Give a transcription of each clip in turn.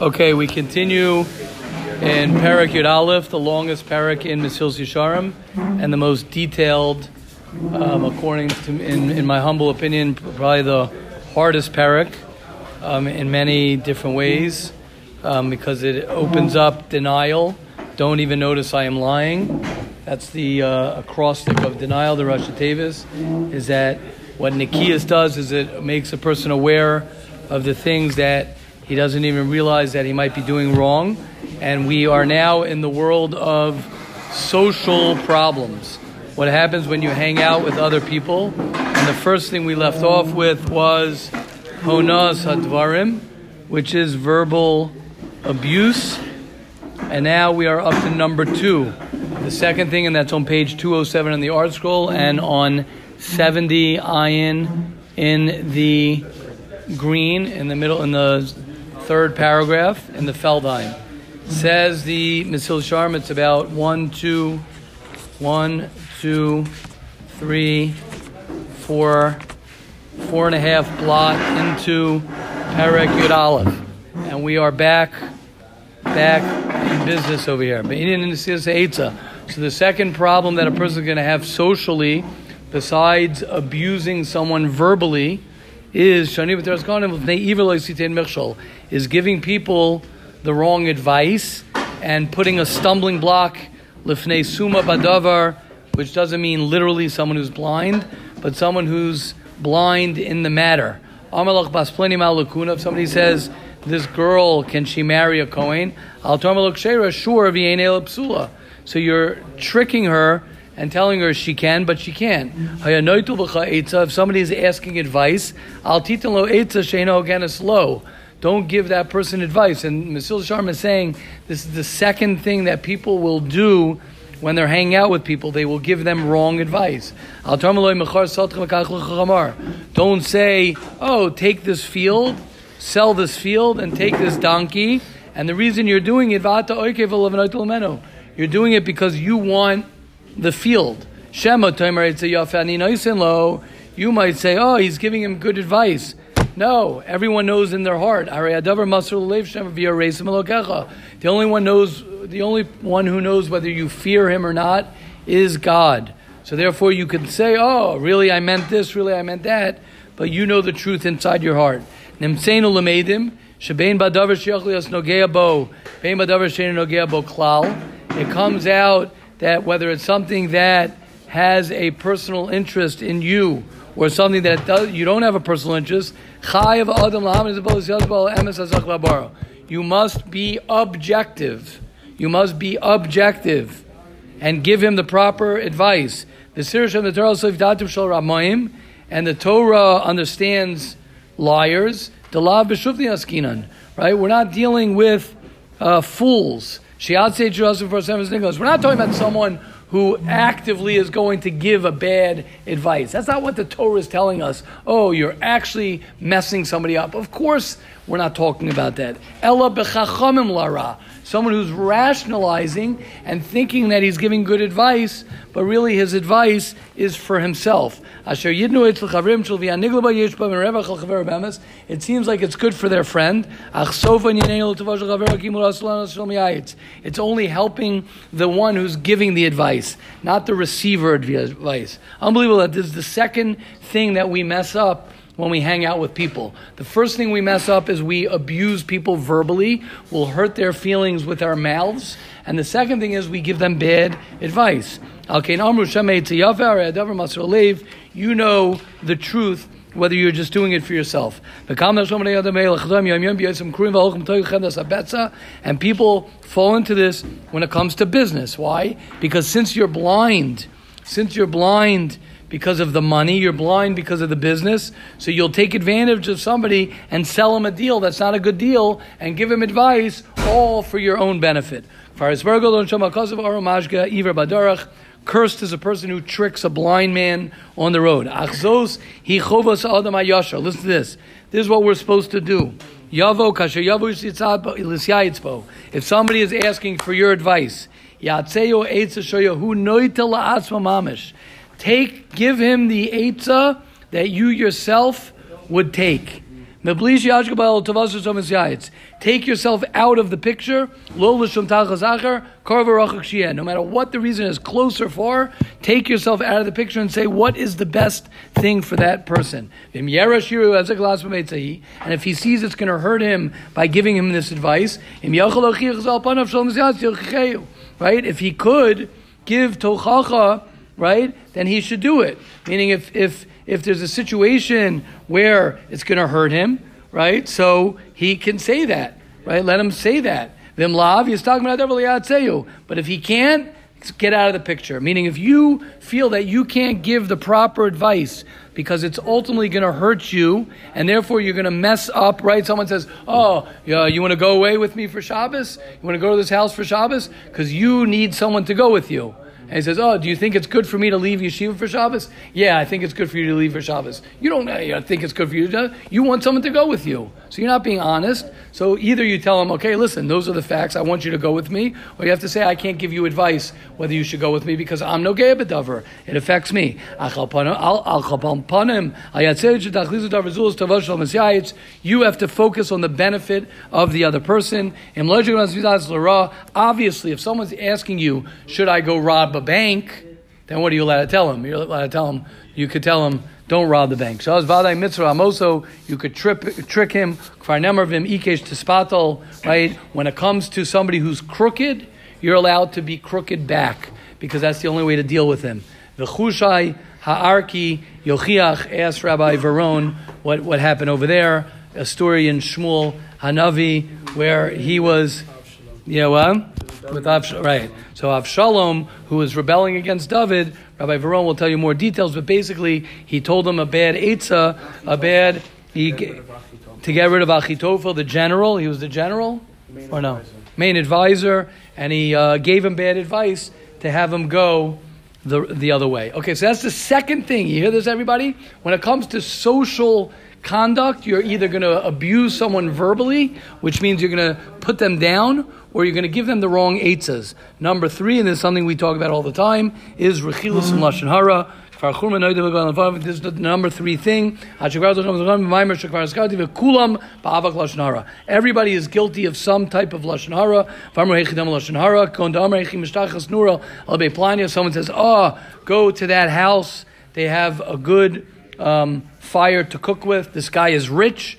Okay, we continue in Parak Yud Aleph, the longest parak in Mesilas Yesharim, and the most detailed, um, according to, in, in my humble opinion, probably the hardest parak um, in many different ways, um, because it opens up denial. Don't even notice I am lying. That's the uh, acrostic of denial. The Rosh Tevis is that what Nekius does is it makes a person aware of the things that he doesn't even realize that he might be doing wrong. And we are now in the world of social problems. What happens when you hang out with other people? And the first thing we left off with was Honas Hadvarim, which is verbal abuse. And now we are up to number two. The second thing, and that's on page 207 in the ArtScroll and on 70 ayin in the green in the middle in the third paragraph in the Feldheim. Says the Mesilas Yesharim, it's about one, two, one, two, three, four, four and a half blot into Perek Yud Aleph. And we are back, back in business over here. So the second problem that a person is going to have socially, besides abusing someone verbally, is Shani is giving people the wrong advice and putting a stumbling block lifnei suma badavar, which doesn't mean literally someone who's blind, but someone who's blind in the matter. If somebody says this girl can she marry a kohen, Al sure So you're tricking her and telling her she can, but she can't. Mm-hmm. If somebody is asking advice, al lo etza low. Don't give that person advice. And Mesilas Yesharim is saying this is the second thing that people will do when they're hanging out with people. They will give them wrong advice. Don't say, oh, take this field, sell this field, and take this donkey. And the reason you're doing it, you're doing it because you want the field. You might say, oh, he's giving him good advice. No, everyone knows in their heart. The only one knows, the only one who knows whether you fear him or not is God. So therefore, you could say, "Oh, really? I meant this. Really, I meant that." But you know the truth inside your heart. It comes out that whether it's something that has a personal interest in you or something that does, you don't have a personal interest, you must be objective. You must be objective and give him the proper advice. The Sirish and the Torah and the Torah understands liars. Right? We're not dealing with uh, fools. We're not talking about someone who actively is going to give a bad advice. That's not what the Torah is telling us. Oh, you're actually messing somebody up. Of course, we're not talking about that. Ella bechachamim lara someone who's rationalizing and thinking that he's giving good advice, but really his advice is for himself. It seems like it's good for their friend. It's only helping the one who's giving the advice, not the receiver of advice. Unbelievable that this is the second thing that we mess up when we hang out with people. The first thing we mess up is we abuse people verbally, we'll hurt their feelings with our mouths. And the second thing is we give them bad advice. Uh, you know the truth whether you're just doing it for yourself. And people fall into this when it comes to business. Why? Because since you're blind, since you're blind because of the money, you're blind because of the business. So you'll take advantage of somebody and sell him a deal that's not a good deal and give him advice, all for your own benefit. Cursed is a person who tricks a blind man on the road. Listen to this. This is what we're supposed to do. If somebody is asking for your advice, Take, give him the etza that you yourself would take. Take yourself out of the picture. No matter what the reason is, closer or far, take yourself out of the picture and say, what is the best thing for that person? And if he sees it's going to hurt him by giving him this advice, right? If he could give tochacha, right, then he should do it. Meaning, if, if if there's a situation where it's going to hurt him, right? So he can say that, right? Let him say that. Vimlav, he's talking about But if he can't, get out of the picture. Meaning, if you feel that you can't give the proper advice because it's ultimately going to hurt you, and therefore you're going to mess up, right? Someone says, "Oh, yeah, you want to go away with me for Shabbos? You want to go to this house for Shabbos? Because you need someone to go with you." And he says, "Oh, do you think it's good for me to leave yeshiva for Shabbos? Yeah, I think it's good for you to leave for Shabbos. You don't, uh, don't think it's good for you to. You want someone to go with you, so you're not being honest. So either you tell them, okay, listen, those are the facts. I want you to go with me, or you have to say, I can't give you advice whether you should go with me because I'm no gay bedover. It affects me. You have to focus on the benefit of the other person. Obviously, if someone's asking you, should I go rob a bank? Then what are you allowed to tell them? You're allowed to tell them. You could tell them, don't rob the bank. So as vaday mitzvah amoso, you could trip, trick him. Kvarnemervim ikesh tispatel. Right when it comes to somebody who's crooked, you're allowed to be crooked back because that's the only way to deal with him. V'chushai ha'arki yochiach asked Rabbi Veron what, what happened over there. A story in Shmuel Hanavi where he was, yeah, well, with Avsh- right. So Avshalom, who was rebelling against David, Rabbi Veron will tell you more details, but basically he told him a bad Eitzah, a bad he, to get rid of Achitophel, the general. He was the general, or no, main advisor, and he uh, gave him bad advice to have him go the the other way. Okay, so that's the second thing. You hear this, everybody? When it comes to social conduct, you're either going to abuse someone verbally, which means you're going to put them down, or you're going to give them the wrong eitzas. Number three, and this is something we talk about all the time, is rechilus and lashon hara. This is the number three thing. Everybody is guilty of some type of lashon hara. Someone says, "Oh, go to that house. They have a good." Um, fire to cook with. This guy is rich.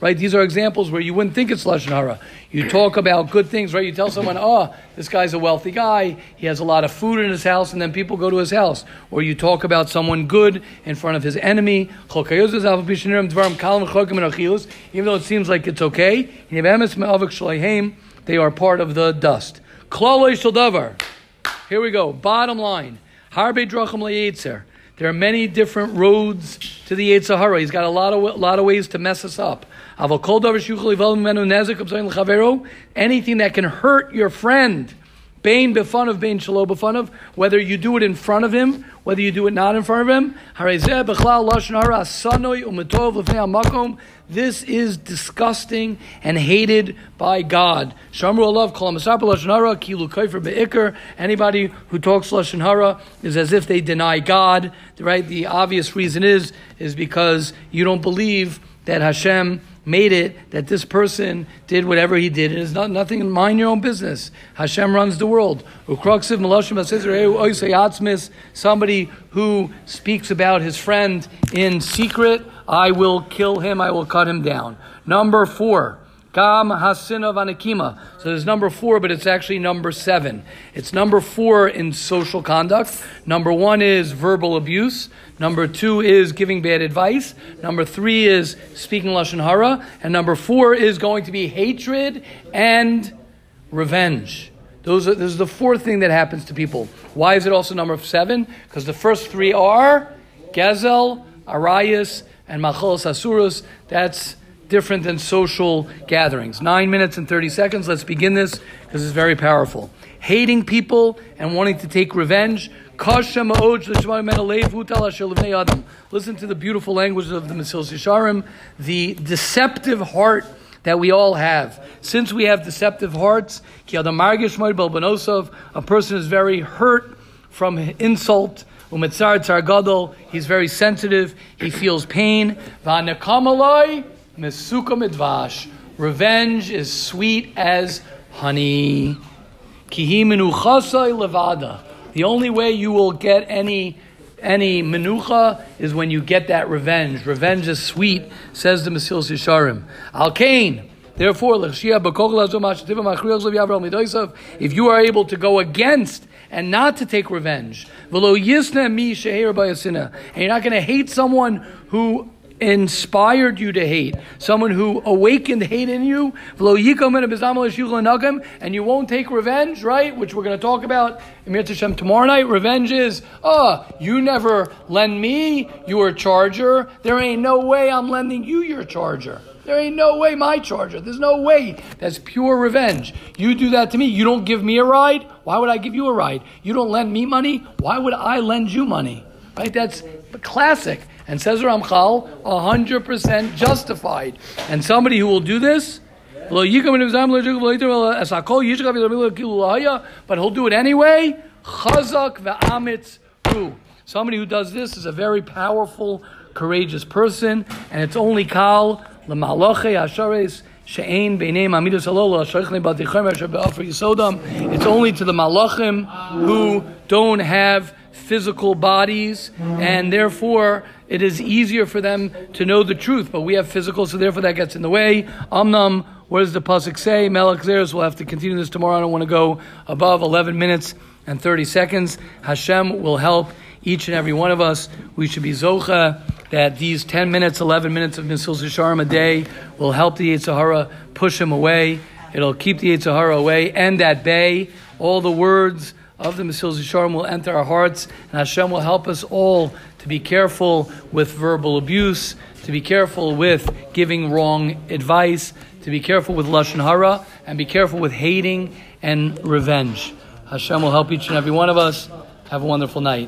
Right? These are examples where you wouldn't think it's Lashon Hara. You talk about good things, right? You tell someone, oh, this guy's a wealthy guy. He has a lot of food in his house, and then people go to his house. Or you talk about someone good in front of his enemy. Even though it seems like it's okay, they are part of the dust. Here we go. Bottom line. Harbe drachim there are many different roads to the Yetzer Hara. He's got a lot of lot of ways to mess us up. Anything that can hurt your friend, Bain befun of Bain Shalom befun of, whether you do it in front of him, whether you do it not in front of him. This is disgusting and hated by God. Anybody who talks Lashon Hara is as if they deny God. Right? The obvious reason is, is because you don't believe that Hashem made it that this person did whatever he did. It is not nothing. Mind your own business. Hashem runs the world. Somebody who speaks about his friend in secret, I will kill him. I will cut him down. Number four. Gam Hasinav Anakima. So there's number four, but it's actually number seven. It's number four in social conduct. Number one is verbal abuse. Number two is giving bad advice. Number three is speaking Lashon Hara. And number four is going to be hatred and revenge. Those are, this is the fourth thing that happens to people. Why is it also number seven? Because the first three are Gezel, Arayos, and Machalos Asurus. That's different than social gatherings. Nine minutes and 30 seconds. Let's begin this because it's very powerful. Hating people and wanting to take revenge. Listen to the beautiful language of the Mesilas Yesharim, the deceptive heart that we all have. Since we have deceptive hearts, a person is very hurt from insult. He's very sensitive. He feels pain. Mesuka midvash. Revenge is sweet as honey. Kihi menuchasai levada. The only way you will get any any menucha is when you get that revenge. Revenge is sweet, says the Mesilas Yesharim. Al Kain. Therefore, if you are able to go against and not to take revenge, and you're not going to hate someone who inspired you to hate, someone who awakened hate in you, and you won't take revenge, right? Which we're going to talk about tomorrow night. Revenge is, oh, you never lend me your charger. There ain't no way I'm lending you your charger. There ain't no way my charger. There's no way. That's pure revenge. You do that to me. You don't give me a ride. Why would I give you a ride? You don't lend me money. Why would I lend you money? Right? That's classic. And says Ramchal, 100% justified. And somebody who will do this, but he'll do it anyway. Chazak ve'amitz hu. Somebody who does this is a very powerful, courageous person, and it's only kal lemaloche ashares she'ein beineim amidus alola shaychne batichemer shebe'afri yisodam. It's only to the malachim who don't have physical bodies, and therefore it is easier for them to know the truth. But we have physical, so therefore that gets in the way. Amnam, what does the pasuk say? Melech Zeres. We'll have to continue this tomorrow. I don't want to go above 11 minutes and 30 seconds. Hashem will help each and every one of us. We should be zocha that these 10 minutes, 11 minutes of Misil Sharm a day will help the Yetzer Hara push him away. It'll keep the Yetzer Hara away and that bay. All the words of the Mesilas Yesharim will enter our hearts, and Hashem will help us all to be careful with verbal abuse, to be careful with giving wrong advice, to be careful with Lashon Hara, and be careful with hating and revenge. Hashem will help each and every one of us. Have a wonderful night.